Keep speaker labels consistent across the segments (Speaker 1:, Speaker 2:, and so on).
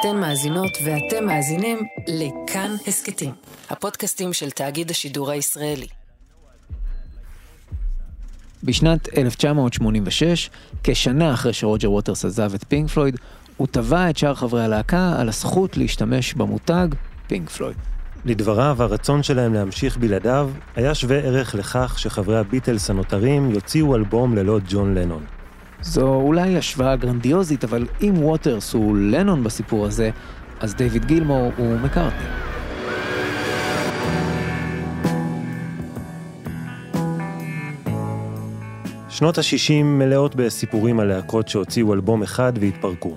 Speaker 1: אתן מאזינות ואתם מאזינים לכאן הסכתים, הפודקאסטים של תאגיד השידור הישראלי.
Speaker 2: בשנת 1986, כשנה אחרי שרוג'ר ווטרס עזב את פינק פלויד, הוא תבע את שאר חברי הלהקה על הזכות להשתמש במותג פינק פלויד.
Speaker 3: לדבריו, הרצון שלהם להמשיך בלעדיו היה שווה ערך לכך שחברי הביטלס הנותרים יוציאו אלבום ללא ג'ון לנון.
Speaker 2: זו אולי השוואה גרנדיוזית, אבל אם ווטרס הוא לנון בסיפור הזה, אז דיוויד גילמור הוא מקארטני.
Speaker 3: שנות ה-60 מלאות בסיפורים על להקות שהוציאו אלבום אחד והתפרקו.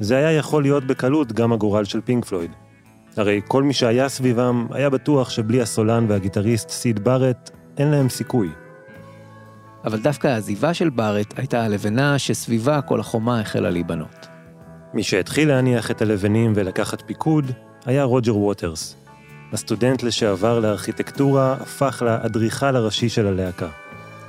Speaker 3: זה היה יכול להיות בקלות גם הגורל של פינק פלויד. הרי כל מי שהיה סביבם היה בטוח שבלי הסולן והגיטריסט סיד בארט, אין להם סיכוי.
Speaker 2: אבל דווקא העזיבה של בארט הייתה הלבנה שסביבה כל החומה החלה להיבנות.
Speaker 3: מי שהתחיל להניח את הלבנים ולקחת פיקוד היה רוג'ר ווטרס. הסטודנט לשעבר לארכיטקטורה הפך לאדריכל הראשי של הלהקה.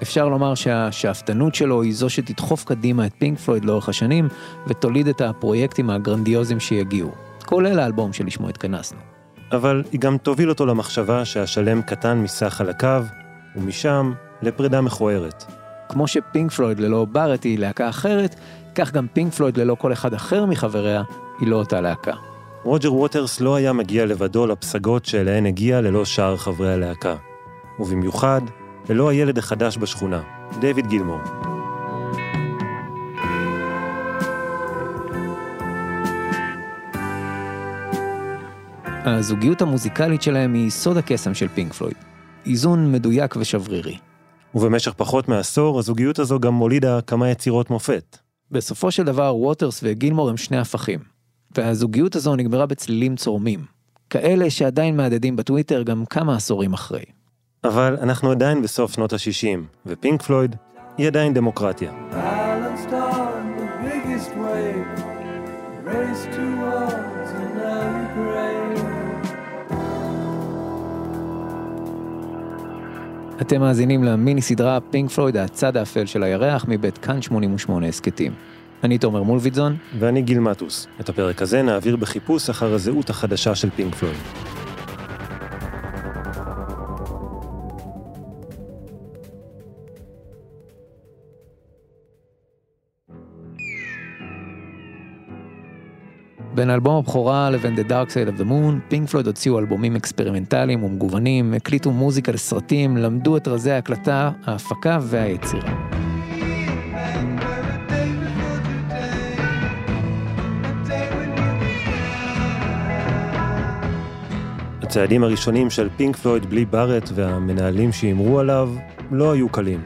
Speaker 2: אפשר לומר שהשאפתנות שלו היא זו שתדחוף קדימה את פינק פלויד לאורך השנים ותוליד את הפרויקטים הגרנדיוזיים שיגיעו, כולל האלבום שלשמו התכנסנו.
Speaker 3: אבל היא גם תוביל אותו למחשבה שהשלם קטן מסך חלקיו, ומשם לפרידה מכוערת.
Speaker 2: כמו שפינק פלויד ללא בארט היא להקה אחרת, כך גם פינק פלויד ללא כל אחד אחר מחבריה היא לא אותה להקה.
Speaker 3: רוג'ר ווטרס לא היה מגיע לבדו לפסגות שאליהן הגיע ללא שאר חברי הלהקה. ובמיוחד, ללא הילד החדש בשכונה, דיוויד גילמור.
Speaker 2: הזוגיות המוזיקלית שלהם היא סוד הקסם של פינק פלויד. איזון מדויק ושברירי.
Speaker 3: ובמשך פחות מעשור, הזוגיות הזו גם הולידה כמה יצירות מופת.
Speaker 2: בסופו של דבר, ווטרס וגילמור הם שני הפכים. והזוגיות הזו נגמרה בצלילים צורמים. כאלה שעדיין מהדהדים בטוויטר גם כמה עשורים אחרי.
Speaker 3: אבל אנחנו עדיין בסוף שנות ה-60, ופינק פלויד היא עדיין דמוקרטיה.
Speaker 2: אתם מאזינים למיני סדרה פינק פלויד, הצד האפל של הירח, מבית כאן 88 הסכתים. אני תומר מולווידזון,
Speaker 3: ואני גיל מטוס. את הפרק הזה נעביר בחיפוש אחר הזהות החדשה של פינק פלויד.
Speaker 2: בין אלבום הבכורה לבין The Dark Side of the Moon, פינק פלויד הוציאו אלבומים אקספרימנטליים ומגוונים, הקליטו מוזיקה לסרטים, למדו את רזי ההקלטה, ההפקה והיצירה.
Speaker 3: הצעדים הראשונים של פינק פלויד בלי בארט והמנהלים שהימרו עליו לא היו קלים.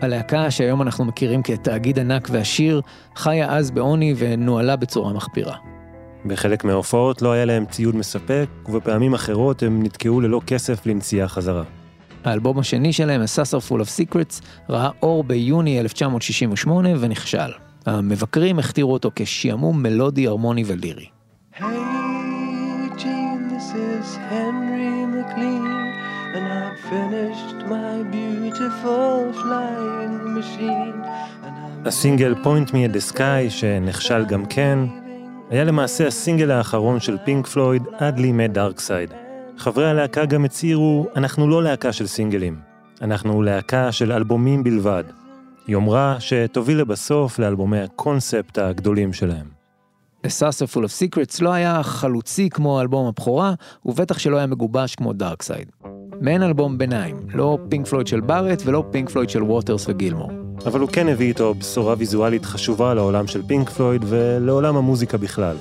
Speaker 2: הלהקה שהיום אנחנו מכירים כתאגיד ענק ועשיר, חיה אז בעוני ונוהלה בצורה מחפירה.
Speaker 3: בחלק מההופעות לא היה להם ציוד מספק, ובפעמים אחרות הם נתקעו ללא כסף לנסיעה חזרה.
Speaker 2: האלבום השני שלהם, A Saucer Full of Secrets, ראה אור ביוני 1968 ונכשל. המבקרים הכתירו אותו כשעמום מלודי, הרמוני ולירי.
Speaker 4: Hey, Gene, this is Henry McLean, and I've finished my beautiful flying machine. And I'm
Speaker 3: הסינגל Point Me at the Sky, שנכשל גם כן, היה למעשה הסינגל האחרון של פינק פלויד עד לימי דארקסייד. חברי הלהקה גם הצהירו, אנחנו לא להקה של סינגלים, אנחנו להקה של אלבומים בלבד. יומרה שתוביל לבסוף לאלבומי הקונספט הגדולים שלהם.
Speaker 2: A Saucer Full of Secrets לא היה חלוצי כמו אלבום הבכורה, ובטח שלא היה מגובש כמו Dark Side. מעין אלבום ביניים, לא פינק פלויד של בארט ולא פינק פלויד של ווטרס וגילמור.
Speaker 3: אבל הוא כן הביא איתו בשורה ויזואלית חשובה לעולם של פינק פלויד ולעולם המוזיקה בכלל.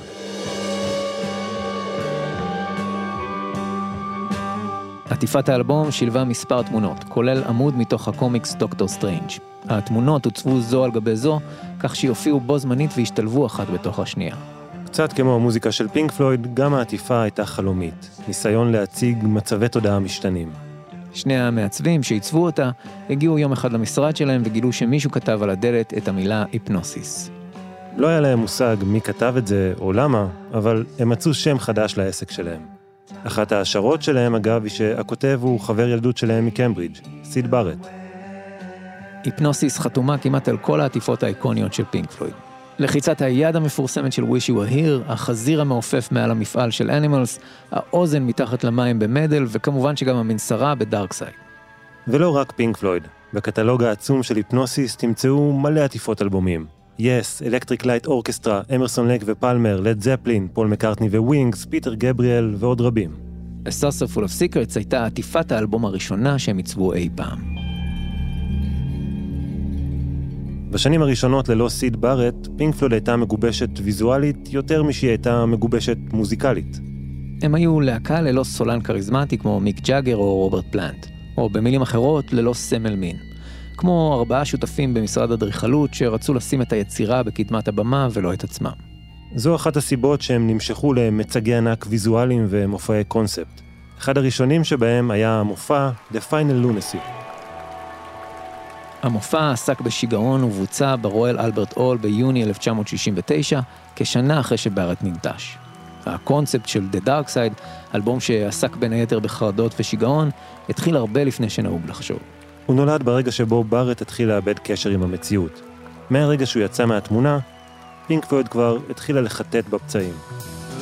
Speaker 2: עטיפת האלבום שילבה מספר תמונות, כולל עמוד מתוך הקומיקס דוקטור סטרנג'. התמונות הוצבו זו על גבי זו, כך שיופיעו בו זמנית והשתלבו אחת בתוך השנייה.
Speaker 3: קצת כמו המוזיקה של פינק פלויד, גם העטיפה הייתה חלומית, ניסיון להציג מצבי תודעה משתנים.
Speaker 2: שני המעצבים שעיצבו אותה, הגיעו יום אחד למשרד שלהם וגילו שמישהו כתב על הדלת את המילה היפנוסיס.
Speaker 3: לא היה להם מושג מי כתב את זה או למה, אבל הם מצאו שם חדש לעסק שלהם. אחת ההשערות שלהם, אגב, היא שהכותב הוא חבר ילדות שלהם מקמברידג', סיד בארט.
Speaker 2: היפנוסיס חתומה כמעט על כל העטיפות האיקוניות של פינק פלויד. לחיצת היד המפורסמת של Wish You Were Here, החזיר המעופף מעל המפעל של Animals, האוזן מתחת למים ב Meddle, וכמובן שגם המנסרה ב Dark Side.
Speaker 3: ולא רק פינק פלויד, בקטלוג העצום של היפנוסיס תמצאו מלא עטיפות אלבומים. יס, אלקטריק לייט אורקסטרה, אמרסון לק ופלמר, לד זפלין, פול מקארטני וווינגס, פיטר גבריאל ועוד רבים.
Speaker 2: A Saucer Full of Secrets הייתה עטיפת האלבום הראשונה שהם עיצבו אי פעם.
Speaker 3: בשנים הראשונות ללא סיד בארט, פינק פלויד הייתה מגובשת ויזואלית יותר משהיא הייתה מגובשת מוזיקלית.
Speaker 2: הם היו להקה ללא סולן כריזמטי כמו מיק ג'אגר או רוברט פלנט, או במילים אחרות, ללא סמל מין. כמו ארבעה שותפים במשרד אדריכלות שרצו לשים את היצירה בקדמת הבמה ולא את עצמם.
Speaker 3: זו אחת הסיבות שהם נמשכו למצגי ענק ויזואליים ומופעי קונספט. אחד הראשונים שבהם היה המופע The Final Lunacy.
Speaker 2: המופע עסק בשיגעון ובוצע ברויאל אלברט אול ביוני 1969, כשנה אחרי שבארט ננטש. הקונספט של The Dark Side, אלבום שעסק בין היתר בחרדות ושיגעון, התחיל הרבה לפני שנהוג לחשוב.
Speaker 3: הוא נולד ברגע שבו בארט התחיל לאבד קשר עם המציאות. מהרגע שהוא יצא מהתמונה, פינק פלויד כבר התחילה לחטט בפצעים.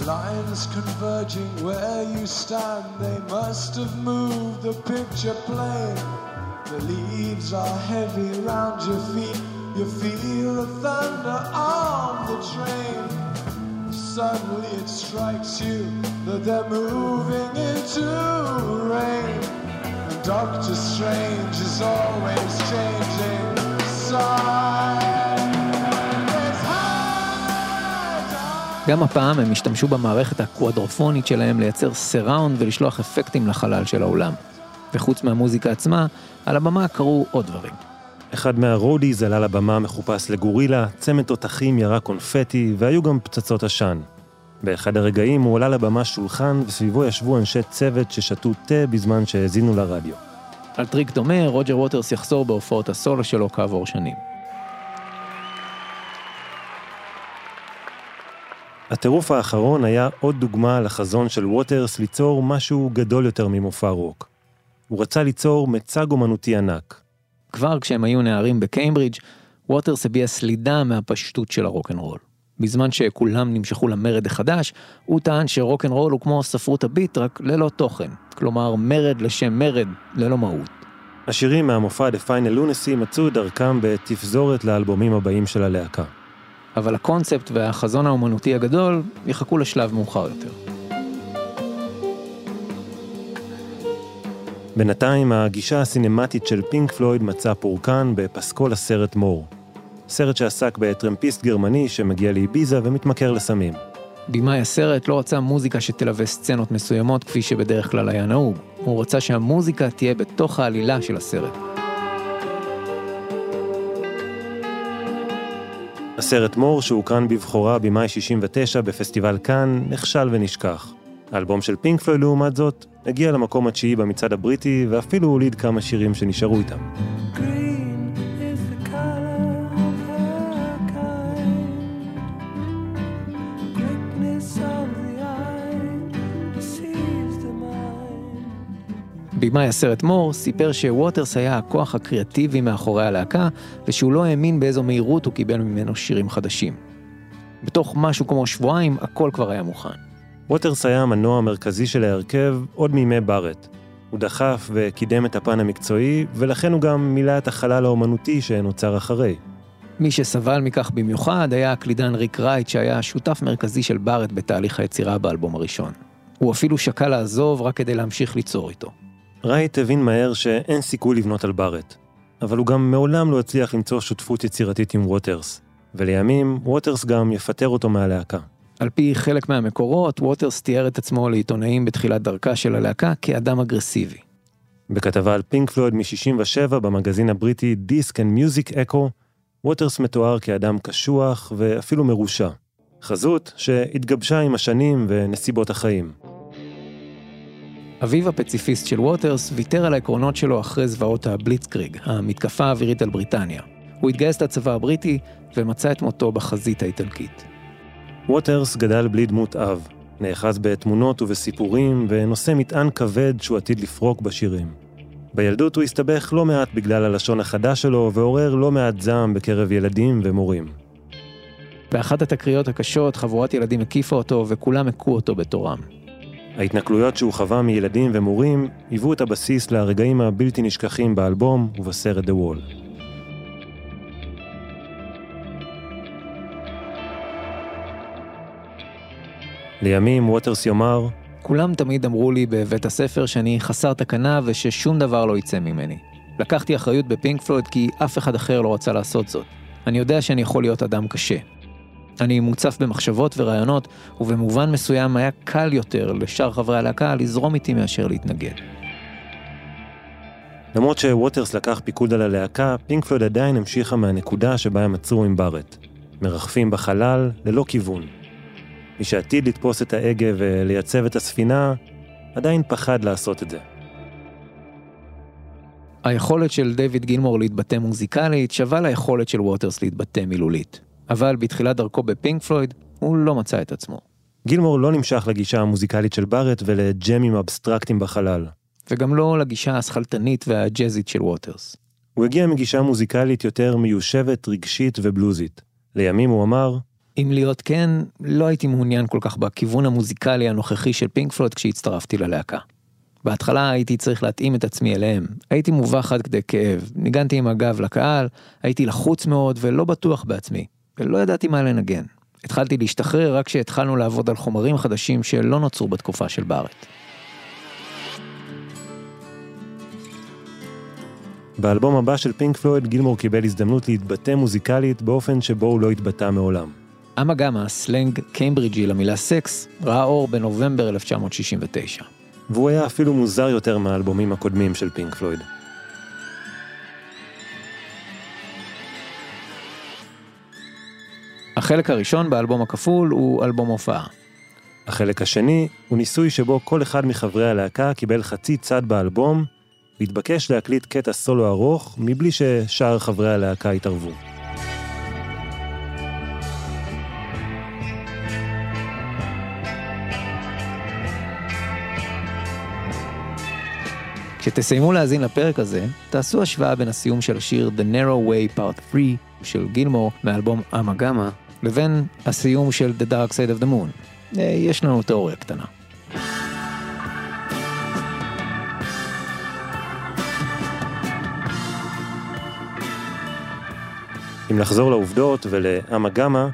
Speaker 5: The lines converging where you stand, they must have moved the picture plane. The leaves are heavy round your feet, you feel the thunder on the train. Suddenly it strikes you that they're moving into rain. And Doctor Strange is always changing sides.
Speaker 2: גם הפעם הם השתמשו במערכת הקוואדרופונית שלהם לייצר סיראונד ולשלוח אפקטים לחלל של האולם. וחוץ מהמוזיקה עצמה, על הבמה קרו עוד דברים.
Speaker 3: אחד מהרודיז עלה לבמה מחופש לגורילה, צמד תותחים ירה קונפטי, והיו גם פצצות עשן. באחד הרגעים הוא עלה לבמה שולחן, וסביבו ישבו אנשי צוות ששתו תה בזמן שהאזינו לרדיו.
Speaker 2: על טריק דומה, רוג'ר ווטרס יחזור בהופעות הסולו שלו כעבור שנים.
Speaker 3: הטירוף האחרון היה עוד דוגמה לחזון של ווטרס ליצור משהו גדול יותר ממופע רוק. הוא רצה ליצור מצג אומנותי ענק.
Speaker 2: כבר כשהם היו נערים בקיימברידג', ווטרס הביע סלידה מהפשטות של הרוקנרול. בזמן שכולם נמשכו למרד החדש, הוא טען שרוקנרול הוא כמו ספרות הביט, רק ללא תוכן. כלומר, מרד לשם מרד, ללא מהות.
Speaker 3: השירים מהמופע The Final Lunacy מצאו את דרכם בתפזורת לאלבומים הבאים של הלהקה.
Speaker 2: אבל הקונספט והחזון האומנותי הגדול יחכו לשלב מאוחר יותר.
Speaker 3: בינתיים הגישה הסינמטית של פינק פלויד מצאה פורקן בפסקול הסרט מור. סרט שעסק בטרמפיסט גרמני שמגיע לאביזה ומתמכר לסמים.
Speaker 2: במאי הסרט לא רצה מוזיקה שתלווה סצנות מסוימות כפי שבדרך כלל היה נהוג. הוא רצה שהמוזיקה תהיה בתוך העלילה של הסרט.
Speaker 3: הסרט מור, שהוקרן בבכורה במאי 69 בפסטיבל כאן, נכשל ונשכח. האלבום של פינק פלויד, לעומת זאת, הגיע למקום התשיעי במצעד הבריטי, ואפילו הוליד כמה שירים שנשארו איתם.
Speaker 2: במאי הסרט מור סיפר שווטרס היה הכוח הקריאטיבי מאחורי הלהקה, ושהוא לא האמין באיזו מהירות הוא קיבל ממנו שירים חדשים. בתוך משהו כמו שבועיים, הכל כבר היה מוכן.
Speaker 3: ווטרס היה המנוע המרכזי של ההרכב עוד מימי בארט. הוא דחף וקידם את הפן המקצועי, ולכן הוא גם מילא את החלל האומנותי שנוצר אחרי.
Speaker 2: מי שסבל מכך במיוחד היה הקלידן ריק רייט, שהיה שותף מרכזי של בארט בתהליך היצירה באלבום הראשון. הוא אפילו שקל לעזוב רק כדי להמשיך ליצור איתו.
Speaker 3: רייט הבין מהר שאין סיכוי לבנות על בארט, אבל הוא גם מעולם לא הצליח למצוא שותפות יצירתית עם ווטרס, ולימים ווטרס גם יפטר אותו מהלהקה.
Speaker 2: על פי חלק מהמקורות, ווטרס תיאר את עצמו לעיתונאים בתחילת דרכה של הלהקה כאדם אגרסיבי.
Speaker 3: בכתבה על פינק פלויד מ-67 במגזין הבריטי Disc and Music Echo, ווטרס מתואר כאדם קשוח ואפילו מרושע. חזות שהתגבשה עם השנים ונסיבות החיים.
Speaker 2: אביו הפציפיסט של ווטרס ויתר על העקרונות שלו אחרי זוועות הבליצקריג, המתקפה האווירית על בריטניה. הוא התגייס לצבא הבריטי ומצא את מותו בחזית האיטלקית.
Speaker 3: ווטרס גדל בלי דמות אב, נאחז בתמונות ובסיפורים ונושא מטען כבד שהוא עתיד לפרוק בשירים. בילדות הוא הסתבך לא מעט בגלל הלשון החדש שלו ועורר לא מעט זעם בקרב ילדים ומורים.
Speaker 2: באחת התקריות הקשות חבורת ילדים הקיפה אותו וכולם הכו אותו בתורם.
Speaker 3: ההתנכלויות שהוא חווה מילדים ומורים היוו את הבסיס לרגעים הבלתי נשכחים באלבום ובסרט The Wall. לימים ווטרס יאמר,
Speaker 2: כולם תמיד אמרו לי בבית הספר שאני חסר תקנה וששום דבר לא יצא ממני. לקחתי אחריות בפינק פלויד כי אף אחד אחר לא רצה לעשות זאת. אני יודע שאני יכול להיות אדם קשה. אני מוצף במחשבות ורעיונות, ובמובן מסוים היה קל יותר לשאר חברי הלהקה לזרום איתי מאשר להתנגד.
Speaker 3: למרות שווטרס לקח פיקוד על הלהקה, פינק פלויד עדיין המשיכה מהנקודה שבה הם עצרו עם בארט. מרחפים בחלל, ללא כיוון. מי שעתיד לתפוס את ההגה ולייצב את הספינה, עדיין פחד לעשות את זה.
Speaker 2: היכולת של דיוויד גילמור להתבטא מוזיקלית שווה ליכולת של ווטרס להתבטא מילולית. אבל בתחילת דרכו בפינק פלויד, הוא לא מצא את עצמו.
Speaker 3: גילמור לא נמשך לגישה המוזיקלית של בארט ולג'מים אבסטרקטיים בחלל.
Speaker 2: וגם לא לגישה השכלתנית והג'אזית של ווטרס.
Speaker 3: הוא הגיע מגישה מוזיקלית יותר מיושבת, רגשית ובלוזית. לימים הוא אמר,
Speaker 2: אם להיות כן, לא הייתי מעוניין כל כך בכיוון המוזיקלי הנוכחי של פינק פלויד כשהצטרפתי ללהקה. בהתחלה הייתי צריך להתאים את עצמי אליהם. הייתי מובך עד כדי כאב, ניגנתי עם הגב לקהל, הייתי לחוץ מאוד ולא בטוח בעצמי, ולא ידעתי מה לנגן. התחלתי להשתחרר רק כשהתחלנו לעבוד על חומרים חדשים שלא נוצרו בתקופה של בארט.
Speaker 3: באלבום הבא של פינק פלויד גילמור קיבל הזדמנות להתבטא מוזיקלית באופן שבו הוא לא התבטא מעולם.
Speaker 2: Ummagumma, סלנג קיימברידג'י למילה סקס, ראה אור בנובמבר 1969.
Speaker 3: והוא היה אפילו מוזר יותר מהאלבומים הקודמים של פינק פלויד.
Speaker 2: החלק הראשון באלבום הכפול הוא אלבום הופעה.
Speaker 3: החלק השני הוא ניסוי שבו כל אחד מחברי הלהקה קיבל חצי צד באלבום והתבקש להקליט קטע סולו ארוך מבלי ששאר חברי הלהקה יתערבו.
Speaker 2: כשתסיימו להאזין לפרק הזה, תעשו השוואה בין הסיום של השיר The Narrow Way Part 3 של גילמור מאלבום אמגמה, לבין הסיום של The Dark Side of the Moon. אה, יש לנו תיאוריה קטנה.
Speaker 3: אם נחזור לעובדות ולאמגמה,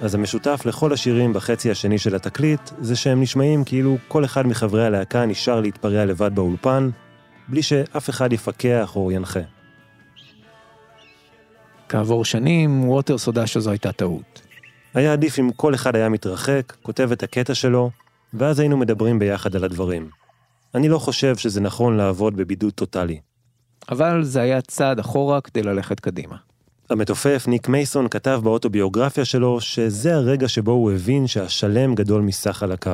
Speaker 3: אז המשותף לכל השירים בחצי השני של התקליט, זה שהם נשמעים כאילו כל אחד מחברי הלהקה נשאר להתפרע לבד באולפן, בלי שאף אחד יפקח או ינחה.
Speaker 2: כעבור שנים, ווטרס הודה שזו הייתה טעות.
Speaker 3: היה עדיף אם כל אחד היה מתרחק, כותב את הקטע שלו, ואז היינו מדברים ביחד על הדברים. אני לא חושב שזה נכון לעבוד בבידוד טוטאלי.
Speaker 2: אבל זה היה צעד אחורה כדי ללכת קדימה.
Speaker 3: המתופף ניק מייסון כתב באוטוביוגרפיה שלו שזה הרגע שבו הוא הבין שהשלם גדול מסך על הקו.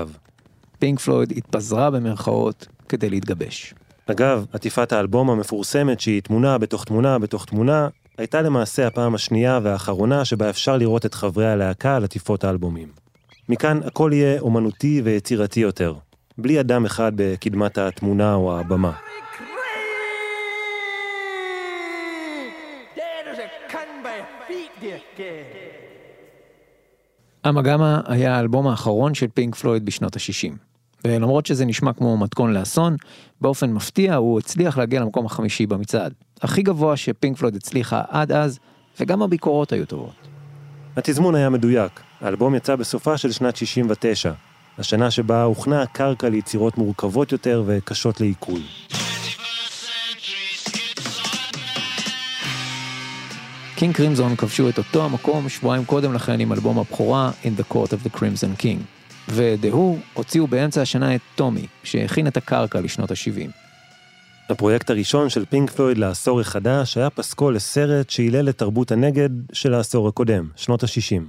Speaker 2: פינק פלויד התפזרה במרכאות כדי להתגבש.
Speaker 3: אגב, עטיפת האלבום המפורסמת שהיא תמונה בתוך תמונה בתוך תמונה, הייתה למעשה הפעם השנייה והאחרונה שבה אפשר לראות את חברי הלהקה על עטיפות האלבומים. מכאן הכל יהיה אומנותי ויצירתי יותר, בלי אדם אחד בקדמת התמונה או הבמה.
Speaker 2: אמגמה היה האלבום האחרון של פינק פלויד בשנות ה-60. ולמרות שזה נשמע כמו מתכון לאסון, באופן מפתיע הוא הצליח להגיע למקום החמישי במצעד. הכי גבוה שפינק פלויד הצליחה עד אז, וגם הביקורות היו טובות.
Speaker 3: התזמון היה מדויק, האלבום יצא בסופה של שנת 69, השנה שבה הוכנה הקרקע ליצירות מורכבות יותר וקשות לעיכול.
Speaker 2: קינג קרימזון כבשו את אותו המקום שבועיים קודם לכן עם אלבום הבכורה In the Court of the Crimson King. ו The Who הוציאו באמצע השנה את Tommy, שהכין את הקרקע לשנות ה-70.
Speaker 3: הפרויקט הראשון של פינק פלויד לעשור החדש היה פסקול לסרט שהילל את תרבות הנגד של העשור הקודם, שנות ה-60.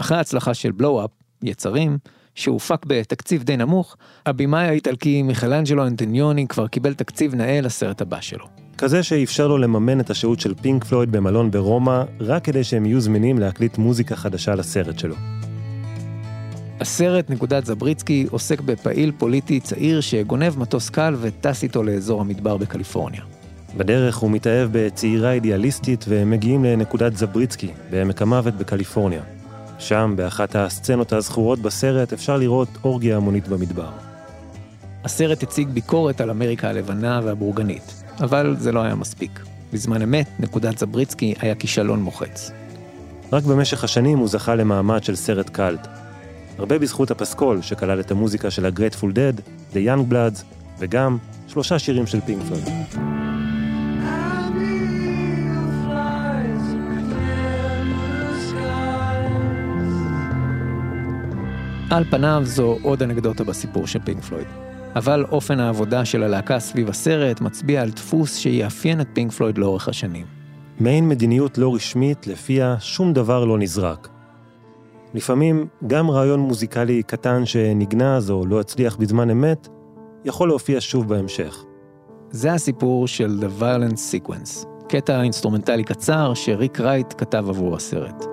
Speaker 2: אחרי ההצלחה של Blow-Up, יצרים, שהופק בתקציב די נמוך, הבמאי האיטלקי מיכלנג'לו אנטוניוני כבר קיבל תקציב נאה לסרט הבא שלו.
Speaker 3: כזה שאפשר לו לממן את השהות של פינק פלויד במלון ברומא, רק כדי שהם יהיו זמינים להקליט מוזיקה חדשה לסרט שלו.
Speaker 2: הסרט נקודת זבריצקי עוסק בפעיל פוליטי צעיר שגונב מטוס קל וטס איתו לאזור המדבר בקליפורניה.
Speaker 3: בדרך הוא מתאהב בצעירה אידיאליסטית והם מגיעים לנקודת זבריצקי, בעמק המוות בקליפורניה. שם, באחת הסצנות הזכורות בסרט, אפשר לראות אורגיה המונית במדבר.
Speaker 2: הסרט הציג ביקורת על אמריקה הלבנה והבורגנית, אבל זה לא היה מספיק. בזמן אמת, נקודת זבריצקי היה כישלון מוחץ.
Speaker 3: רק במשך השנים הוא זכה למעמד של סרט קאלט. הרבה בזכות הפסקול, שכלל את המוזיקה של ה-Grateful Dead, The Young Bloods, וגם שלושה שירים של פינק פלויד.
Speaker 2: על פניו זו עוד אנקדוטה בסיפור של פינק פלויד. אבל אופן העבודה של הלהקה סביב הסרט מצביע על דפוס שיאפיין את פינק פלויד לאורך השנים.
Speaker 3: מעין מדיניות לא רשמית לפיה שום דבר לא נזרק. לפעמים גם רעיון מוזיקלי קטן שנגנז או לא הצליח בזמן אמת, יכול להופיע שוב בהמשך.
Speaker 2: זה הסיפור של The Violent Sequence, קטע אינסטרומנטלי קצר שריק רייט כתב עבור הסרט.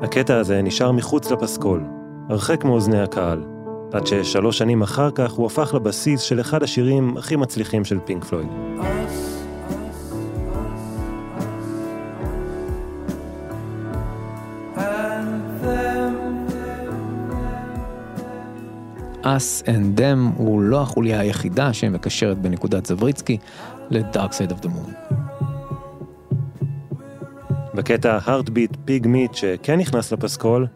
Speaker 3: הקטע הזה נשאר מחוץ לפסקול, הרחק מאוזני הקהל, עד ששלוש שנים אחר כך הוא הפך לבסיס של אחד השירים הכי מצליחים של פינק פלויד.
Speaker 2: Us and Them הוא לא החוליה היחידה שמקשרת בנקודת זבריצקי ל-Dark Side of the Moon.
Speaker 3: בקטע Heartbeat Pig Meat שכן נכנס לפסקול,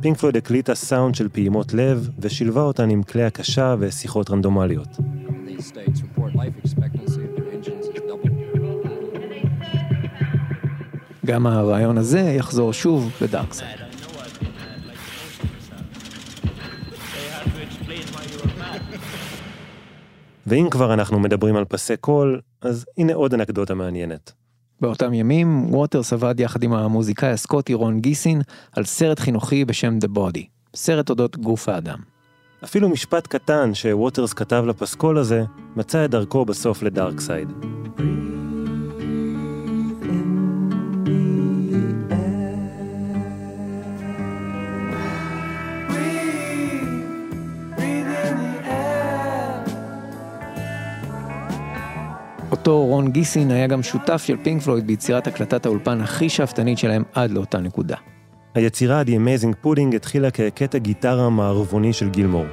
Speaker 3: פינק פלויד הקליטה סאונד של פעימות לב ושילבה אותן עם כלי הקשה ושיחות רנדומליות.
Speaker 2: גם הרעיון הזה יחזור שוב ב-Dark
Speaker 3: ואם כבר אנחנו מדברים על פסי קול, אז הנה עוד אנקדוטה מעניינת.
Speaker 2: באותם ימים, ווטרס עבד יחד עם המוזיקאי הסקוטי רון גיסין על סרט חינוכי בשם The Body, סרט אודות גוף האדם.
Speaker 3: אפילו משפט קטן שווטרס כתב לפסקול הזה, מצא את דרכו בסוף לדארק סייד.
Speaker 2: אותו רון גיסין היה גם שותף של פינק פלויד ביצירת הקלטת האולפן הכי שאפתנית שלהם עד לאותה נקודה.
Speaker 3: היצירה The Amazing Pudding התחילה כקטע גיטרה מערבוני של גילמור.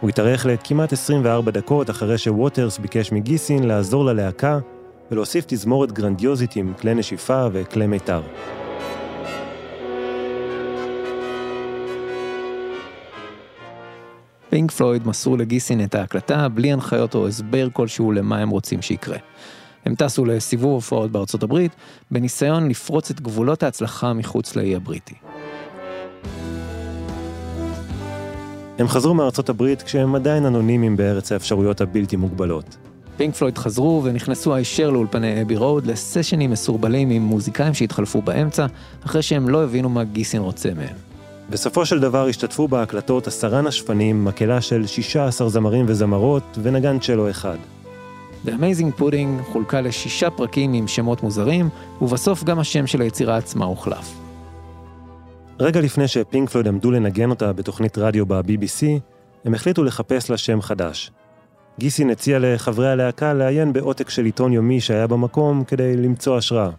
Speaker 3: הוא התארך לכמעט 24 דקות אחרי שווטרס ביקש מגיסין לעזור ללהקה ולהוסיף תזמורת גרנדיוזית עם כלי נשיפה וכלי מיתר.
Speaker 2: פינק פלויד מסרו לגיסין את ההקלטה בלי הנחיות או הסבר כלשהו למה הם רוצים שיקרה. הם טסו לסיבוב הופעות בארצות הברית, בניסיון לפרוץ את גבולות ההצלחה מחוץ לאי הבריטי.
Speaker 3: הם חזרו מארצות הברית כשהם עדיין אנונימיים בארץ האפשרויות הבלתי מוגבלות.
Speaker 2: פינק פלויד חזרו ונכנסו הישר לאולפני אבי רוד לסשנים מסורבלים עם מוזיקאים שהתחלפו באמצע, אחרי שהם לא הבינו מה גיסין רוצה מהם.
Speaker 3: בסופו של דבר השתתפו בהקלטות עשרה נשפנים, מקהלה של 16 זמרים וזמרות ונגן צ'לו אחד.
Speaker 2: The Amazing Pudding חולקה לשישה פרקים עם שמות מוזרים, ובסוף גם השם של היצירה עצמה הוחלף.
Speaker 3: רגע לפני שפינק פלויד עמדו לנגן אותה בתוכנית רדיו ב-BBC, הם החליטו לחפש לה שם חדש. גיסין הציע לחברי הלהקה לעיין בעותק של עיתון יומי שהיה במקום כדי למצוא השראה.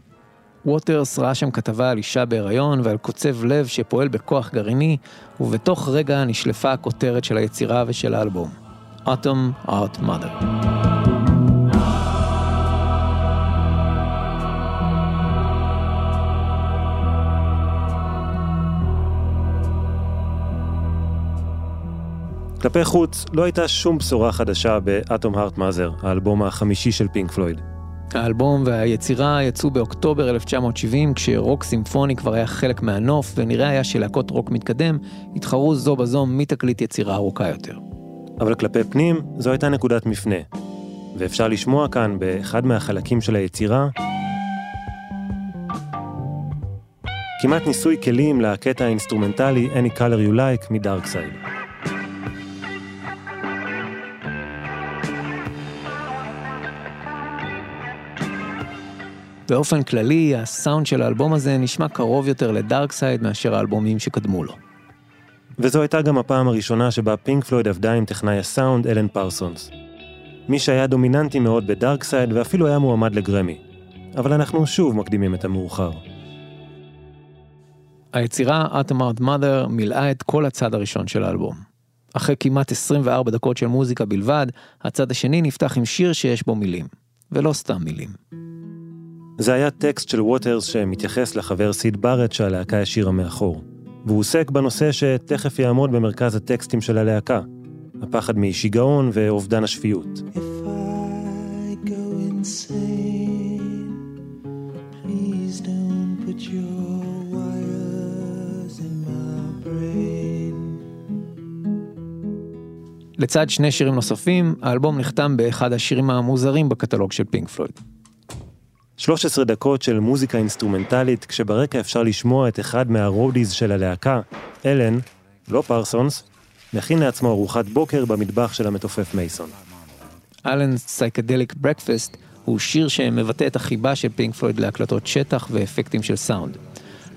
Speaker 2: ווטרס ראה שם כתבה על אישה בהיריון ועל קוצב לב שפועל בכוח גרעיני, ובתוך רגע נשלפה הכותרת של היצירה ושל האלבום. Atom Art Mother.
Speaker 3: כלפי חוץ, לא הייתה שום בשורה חדשה באטום הארט מאזר, האלבום החמישי של פינק פלויד.
Speaker 2: האלבום והיצירה יצאו באוקטובר 1970, כשרוק סימפוני כבר היה חלק מהנוף, ונראה היה שלהקות רוק מתקדם התחרו זו בזו מי תקליט יצירה ארוכה יותר.
Speaker 3: אבל כלפי פנים, זו הייתה נקודת מפנה. ואפשר לשמוע כאן, באחד מהחלקים של היצירה, כמעט ניסוי כלים לקטע האינסטרומנטלי Any Color You Like מ Dark
Speaker 2: באופן כללי, הסאונד של האלבום הזה נשמע קרוב יותר ל Dark Side מאשר האלבומים שקדמו לו.
Speaker 3: וזו הייתה גם הפעם הראשונה שבה פינק פלויד עבדה עם טכנאי הסאונד אלן פרסונס. מי שהיה דומיננטי מאוד ב Dark Side ואפילו היה מועמד לגרמי. אבל אנחנו שוב מקדימים את המאוחר.
Speaker 2: היצירה Atom Heart Mother מילאה את כל הצד הראשון של האלבום. אחרי כמעט 24 דקות של מוזיקה בלבד, הצד השני נפתח עם שיר שיש בו מילים, ולא סתם מילים.
Speaker 3: זה היה טקסט של ווטרס שמתייחס לחבר סיד בארט שהלהקה השאירה מאחור. והוא עוסק בנושא שתכף יעמוד במרכז הטקסטים של הלהקה, הפחד משיגעון ואובדן השפיות.
Speaker 4: If I go insane, please don't put your wires in my brain.
Speaker 2: לצד שני שירים נוספים, האלבום נחתם באחד השירים המוזרים בקטלוג של פינק פלויד.
Speaker 3: 13 דקות של מוזיקה אינסטרומנטלית, כשברקע אפשר לשמוע את אחד מה roadies של הלהקה, אלן, לא פרסונס, מכין לעצמו ארוחת בוקר במטבח של המתופף מייסון.
Speaker 2: Alan's Psychedelic Breakfast הוא שיר שמבטא את החיבה של פינק פלויד להקלטות שטח ואפקטים של סאונד.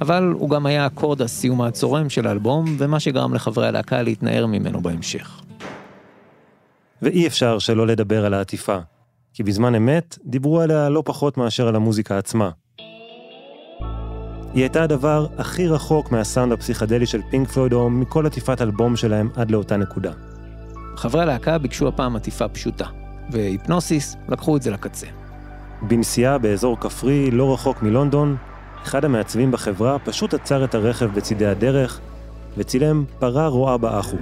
Speaker 2: אבל הוא גם היה אקורד הסיום הצורם של האלבום, ומה שגרם לחברי הלהקה להתנער ממנו בהמשך.
Speaker 3: ואי אפשר שלא לדבר על העטיפה, כי בזמן אמת דיברו עליה לא פחות מאשר על המוזיקה עצמה. היא הייתה הדבר הכי רחוק מהסאונד הפסיכדלי של פינק פלויד או מכל עטיפת אלבום שלהם עד לאותה נקודה.
Speaker 2: חברי הלהקה ביקשו הפעם עטיפה פשוטה, והיפנוסיס לקחו את זה לקצה.
Speaker 3: בנסיעה באזור כפרי לא רחוק מלונדון, אחד המעצבים בחברה פשוט עצר את הרכב בצידי הדרך וצילם פרה רועה באחו.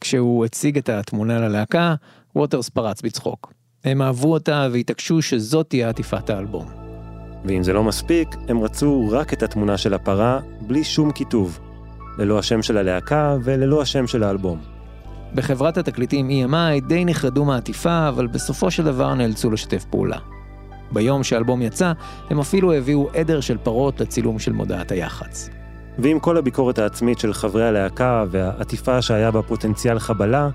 Speaker 2: כשהוא הציג את התמונה ללהקה, ווטרס פרץ בצחוק. הם אהבו אותה והתעקשו שזאת תהיה עטיפת האלבום.
Speaker 3: ואם זה לא מספיק, הם רצו רק את התמונה של הפרה, בלי שום כיתוב. ללא השם של הלהקה וללא השם של האלבום.
Speaker 2: בחברת התקליטים EMI די נחרדו מהעטיפה, אבל בסופו של דבר נאלצו לשתף פעולה. ביום שהאלבום יצא, הם אפילו הביאו עדר של פרות לצילום של מודעת היח"צ.
Speaker 3: ועם כל הביקורת העצמית של חברי הלהקה והעטיפה שהיה בה פוטנציאל חבלה,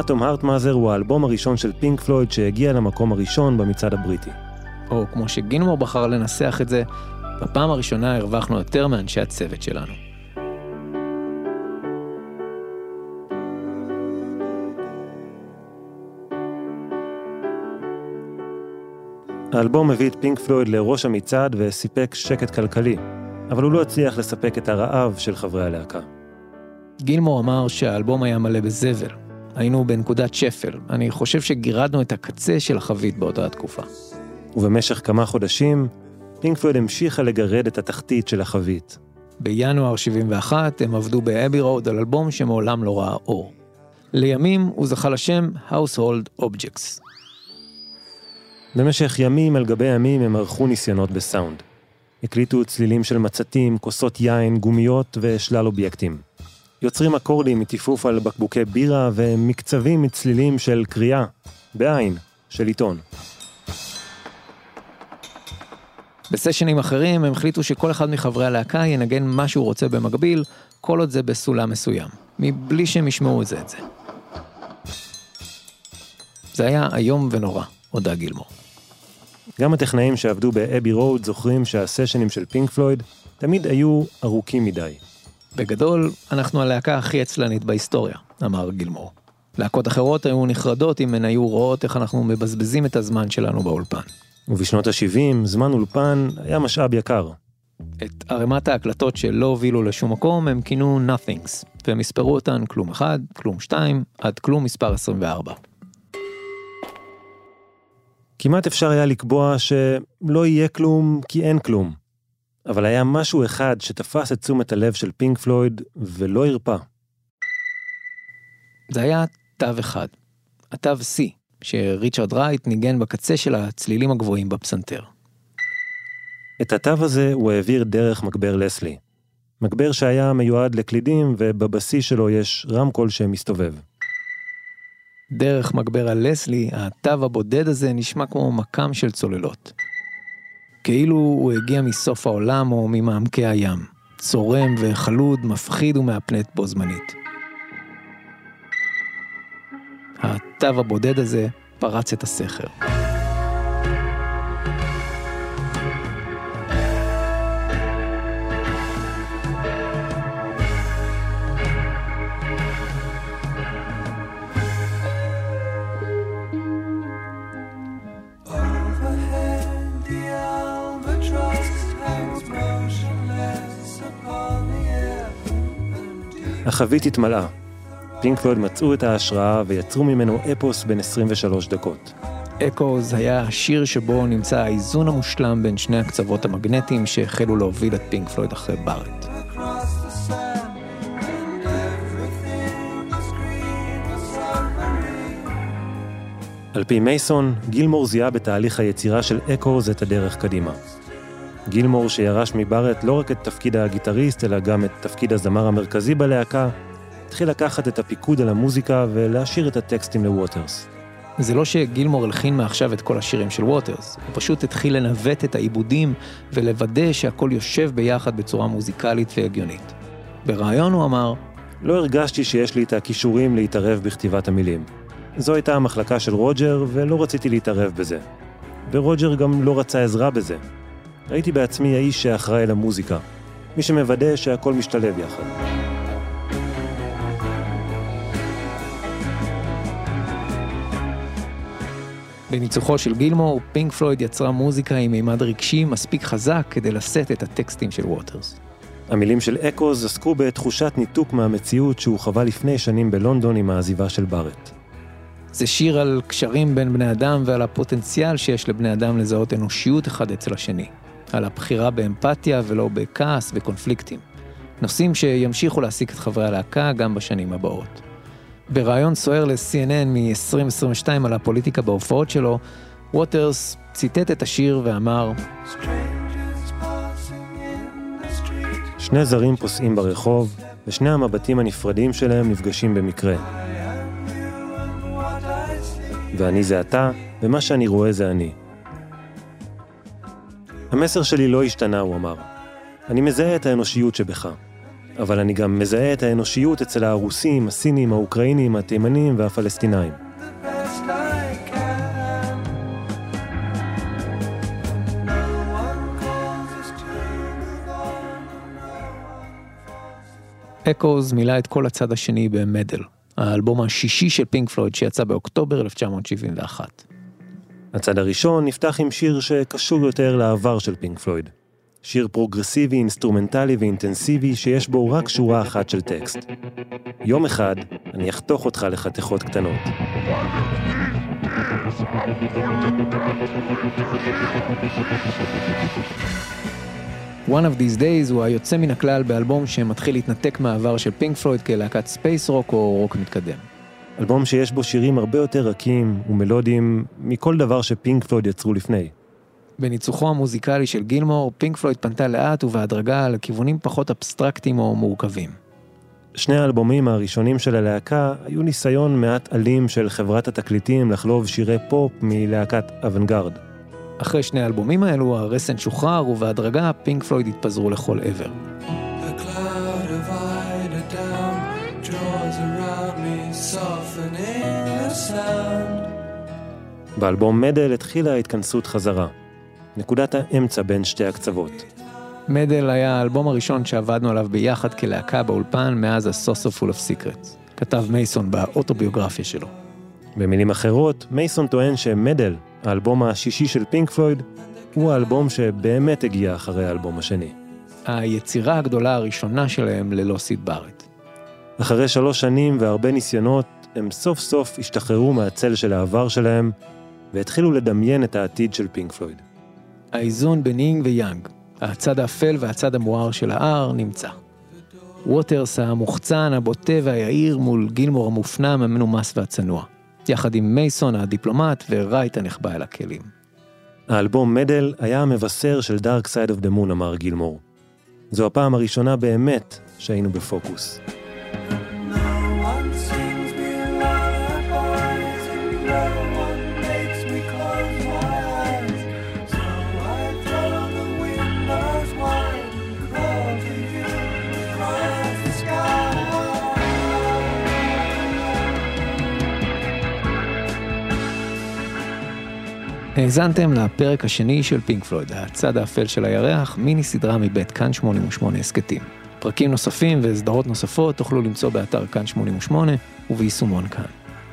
Speaker 3: אטום הארטמאזר הוא האלבום הראשון של פינק פלויד שהגיע למקום הראשון במצעד הבריטי.
Speaker 2: או כמו שגינמור בחר לנסח את זה, בפעם הראשונה הרווחנו יותר מאנשי הצוות שלנו.
Speaker 3: האלבום הביא את פינק פלויד לראש המצעד וסיפק שקט כלכלי, אבל הוא לא הצליח לספק את הרעב של חברי הלהקה.
Speaker 2: גילמור אמר שהאלבום היה מלא בזבל. היינו בנקודת שפל. אני חושב שגירדנו את הקצה של החבית באותה התקופה.
Speaker 3: ובמשך כמה חודשים, פינק פלויד המשיכה לגרד את התחתית של החבית.
Speaker 2: בינואר 71 הם עבדו באבי רוד על אלבום שמעולם לא ראה אור. לימים הוא זכה לשם Household Objects.
Speaker 3: במשך ימים על גבי ימים הם ערכו ניסיונות בסאונד. הקליטו צלילים של מצתים, כוסות יין, גומיות ושלל אובייקטים. יוצרים אקורדים מטיפוף על בקבוקי בירה ומקצבים מצלילים של קריאה, בעין, של עיתון.
Speaker 2: בסשנים אחרים הם החליטו שכל אחד מחברי הלהקה ינגן מה שהוא רוצה במקביל, כל עוד זה בסולם מסוים, מבלי שהם ישמעו את זה את זה. זה היה איום ונורא, הודה גילמור.
Speaker 3: גם הטכנאים שעבדו באבי רוד זוכרים שהסשנים של פינק פלויד תמיד היו ארוכים מדי.
Speaker 2: בגדול, אנחנו הלהקה הכי עצלנית בהיסטוריה, אמר גילמור. להקות אחרות היו נחרדות אם הן היו רואות איך אנחנו מבזבזים את הזמן שלנו באולפן.
Speaker 3: ובשנות ה-70 זמן אולפן היה משאב יקר.
Speaker 2: את ערימת ההקלטות שלא הובילו לשום מקום הם כינו Nothings, והם יספרו אותן כלום אחד, כלום שתיים, עד כלום מספר 24.
Speaker 3: כמעט אפשר היה לקבוע שלא יהיה כלום כי אין כלום. אבל היה משהו אחד שתפס את תשומת הלב של פינק פלויד ולא הרפה.
Speaker 2: זה היה תו אחד, התו C, שריצ'רד רייט ניגן בקצה של הצלילים הגבוהים בפסנתר.
Speaker 3: את התו הזה הוא העביר דרך מגבר לסלי. מגבר שהיה מיועד לקלידים ובבסיס שלו יש רמקול שמסתובב.
Speaker 2: דרך מגבר הלסלי, התו הבודד הזה נשמע כמו מכ"ם של צוללות. כאילו הוא הגיע מסוף העולם או ממעמקי הים. צורם וחלוד, מפחיד ומהפנט בו זמנית. התו הבודד הזה פרץ את הסכר.
Speaker 3: החבית התמלאה. פינק פלויד מצאו את ההשראה ויצרו ממנו אפוס בן 23 דקות.
Speaker 2: אקוז היה השיר שבו נמצא האיזון המושלם בין שני הקצוות המגנטיים שהחלו להוביל את פינק פלויד אחרי בארט.
Speaker 3: על פי מייסון, גילמור זיהה בתהליך היצירה של אקורס את הדרך קדימה. גילמור שירש מבארט לא רק את תפקיד הגיטריסט, אלא גם את תפקיד הזמר המרכזי בלהקה, התחיל לקחת את הפיקוד על המוזיקה ולהשאיר את הטקסטים לווטרס.
Speaker 2: זה לא שגילמור הלחין מעכשיו את כל השירים של ווטרס, הוא פשוט התחיל לנווט את העיבודים ולוודא שהכל יושב ביחד בצורה מוזיקלית והגיונית. בריאיון הוא אמר,
Speaker 3: לא הרגשתי שיש לי את הכישורים להתערב בכתיבת המילים. זו הייתה המחלקה של רוג'ר, ולא רציתי להתערב בזה. ורוג'ר גם לא רצה עזרה בזה. הייתי בעצמי האיש שאחראי למוזיקה, מי שמוודא שהכל משתלב יחד.
Speaker 2: בניצוחו של גילמור, פינק פלויד יצרה מוזיקה עם מימד רגשי מספיק חזק כדי לשאת את הטקסטים של ווטרס.
Speaker 3: המילים של אקוז עסקו בתחושת ניתוק מהמציאות שהוא חווה לפני שנים בלונדון עם העזיבה של בארט.
Speaker 2: זה שיר על קשרים בין בני אדם ועל הפוטנציאל שיש לבני אדם לזהות אנושיות אחד אצל השני. על הבחירה באמפתיה ולא בכעס וקונפליקטים. נושאים שימשיכו להעסיק את חברי הלהקה גם בשנים הבאות. בריאיון סוער ל-CNN מ-2022 על הפוליטיקה בהופעות שלו, ווטרס ציטט את השיר ואמר,
Speaker 3: שני זרים פוסעים ברחוב, ושני המבטים הנפרדים שלהם נפגשים במקרה. ואני זה אתה, ומה שאני רואה זה אני. המסר שלי לא השתנה, הוא אמר. אני מזהה את האנושיות שבך, אבל אני גם מזהה את האנושיות אצל הרוסים, הסינים, האוקראינים, התימנים והפלסטינאים.
Speaker 2: אקוז מילא את כל הצד השני ב Meddle, האלבום השישי של פינק פלויד שיצא באוקטובר 1971.
Speaker 3: הצד הראשון נפתח עם שיר שקשור יותר לעבר של פינק פלויד. שיר פרוגרסיבי, אינסטרומנטלי ואינטנסיבי שיש בו רק שורה אחת של טקסט. יום אחד אני אחתוך אותך לחתיכות קטנות.
Speaker 2: One of These Days הוא היוצא מן הכלל באלבום שמתחיל להתנתק מהעבר של פינק פלויד כלהקת space rock או רוק מתקדם.
Speaker 3: אלבום שיש בו שירים הרבה יותר רכים ומלודיים מכל דבר שפינק פלויד יצרו לפני.
Speaker 2: בניצוחו המוזיקלי של גילמור, פינק פלויד פנתה לאט ובהדרגה לכיוונים פחות אבסטרקטיים או מורכבים.
Speaker 3: שני האלבומים הראשונים של הלהקה היו ניסיון מעט אלים של חברת התקליטים לחלוב שירי פופ מלהקת אוונגרד.
Speaker 2: אחרי שני האלבומים האלו, הרסן שוחרר ובהדרגה פינק פלויד התפזרו לכל עבר.
Speaker 3: באלבום מדל התחילה ההתכנסות חזרה. נקודת האמצע בין שתי הקצוות.
Speaker 2: מדל היה האלבום הראשון שעבדנו עליו ביחד כלהקה באולפן מאז ה-Sauce of Full of Secrets, כתב מייסון באוטוביוגרפיה שלו.
Speaker 3: במילים אחרות, מייסון טוען ש Meddle, האלבום השישי של פינק פלויד, הוא האלבום שבאמת הגיע אחרי האלבום השני.
Speaker 2: היצירה הגדולה הראשונה שלהם ללא סיד בארט.
Speaker 3: אחרי שלוש שנים והרבה ניסיונות, הם סוף סוף השתחררו מהצל של העבר שלהם, והתחילו לדמיין את העתיד של פינק פלויד.
Speaker 2: האיזון בין יינג ויאנג, הצד האפל והצד המואר של ההר, נמצא. ווטרס המוחצן, הבוטה והיהיר מול גילמור המופנם, המנומס והצנוע. יחד עם מייסון הדיפלומט ורייט הנחבא אל הכלים.
Speaker 3: האלבום Meddle היה המבשר של Dark Side of the Moon, אמר גילמור. זו הפעם הראשונה באמת שהיינו בפוקוס.
Speaker 2: האזנתם לפרק השני של פינק פלויד, הצד האפל של הירח, מיני סדרה מבית כאן 88 הסכתים. פרקים נוספים וסדרות נוספות תוכלו למצוא באתר כאן 88 וביישומון כאן.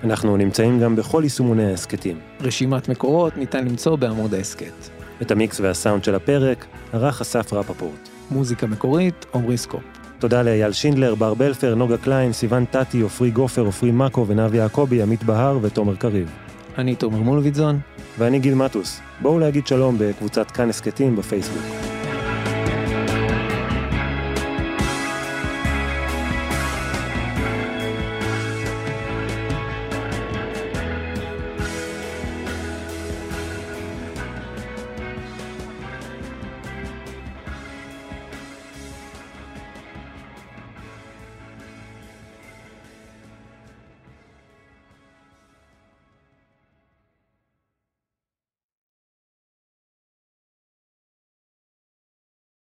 Speaker 3: אנחנו נמצאים גם בכל יישומוני ההסכתים.
Speaker 2: רשימת מקורות ניתן למצוא בעמוד ההסכת.
Speaker 3: את המיקס והסאונד של הפרק ערך אסף רפפורט.
Speaker 2: מוזיקה מקורית, עמרי סקופ.
Speaker 3: תודה לאייל שינדלר, בר בלפר, נוגה קליין, סיון טטי, עופרי גופר, עופרי מאקו ונבי יעקבי, עמית בהר ותומר קריב.
Speaker 2: אני תומר מולביטזון.
Speaker 3: ואני גיל מטוס. בואו להגיד שלום בקבוצת כאן הסכתים בפייסבוק.